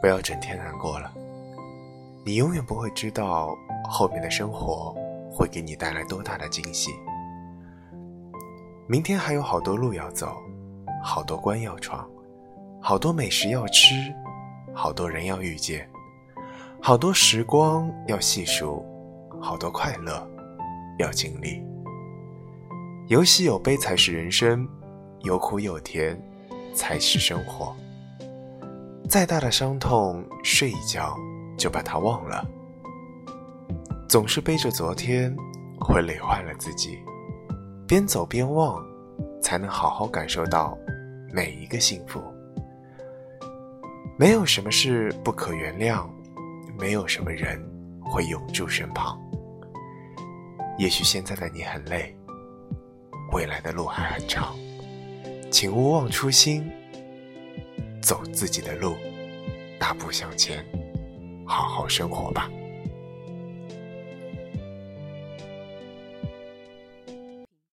不要整天难过了，你永远不会知道后面的生活会给你带来多大的惊喜。明天还有好多路要走，好多关要闯，好多美食要吃，好多人要遇见，好多时光要细数，好多快乐要经历。有喜有悲才是人生，有苦有甜才是生活。再大的伤痛，睡一觉就把它忘了。总是背着昨天，会累坏了自己。边走边忘，才能好好感受到每一个幸福。没有什么事不可原谅，没有什么人会永驻身旁。也许现在的你很累。未来的路还很长，请勿忘初心，走自己的路，大步向前，好好生活吧。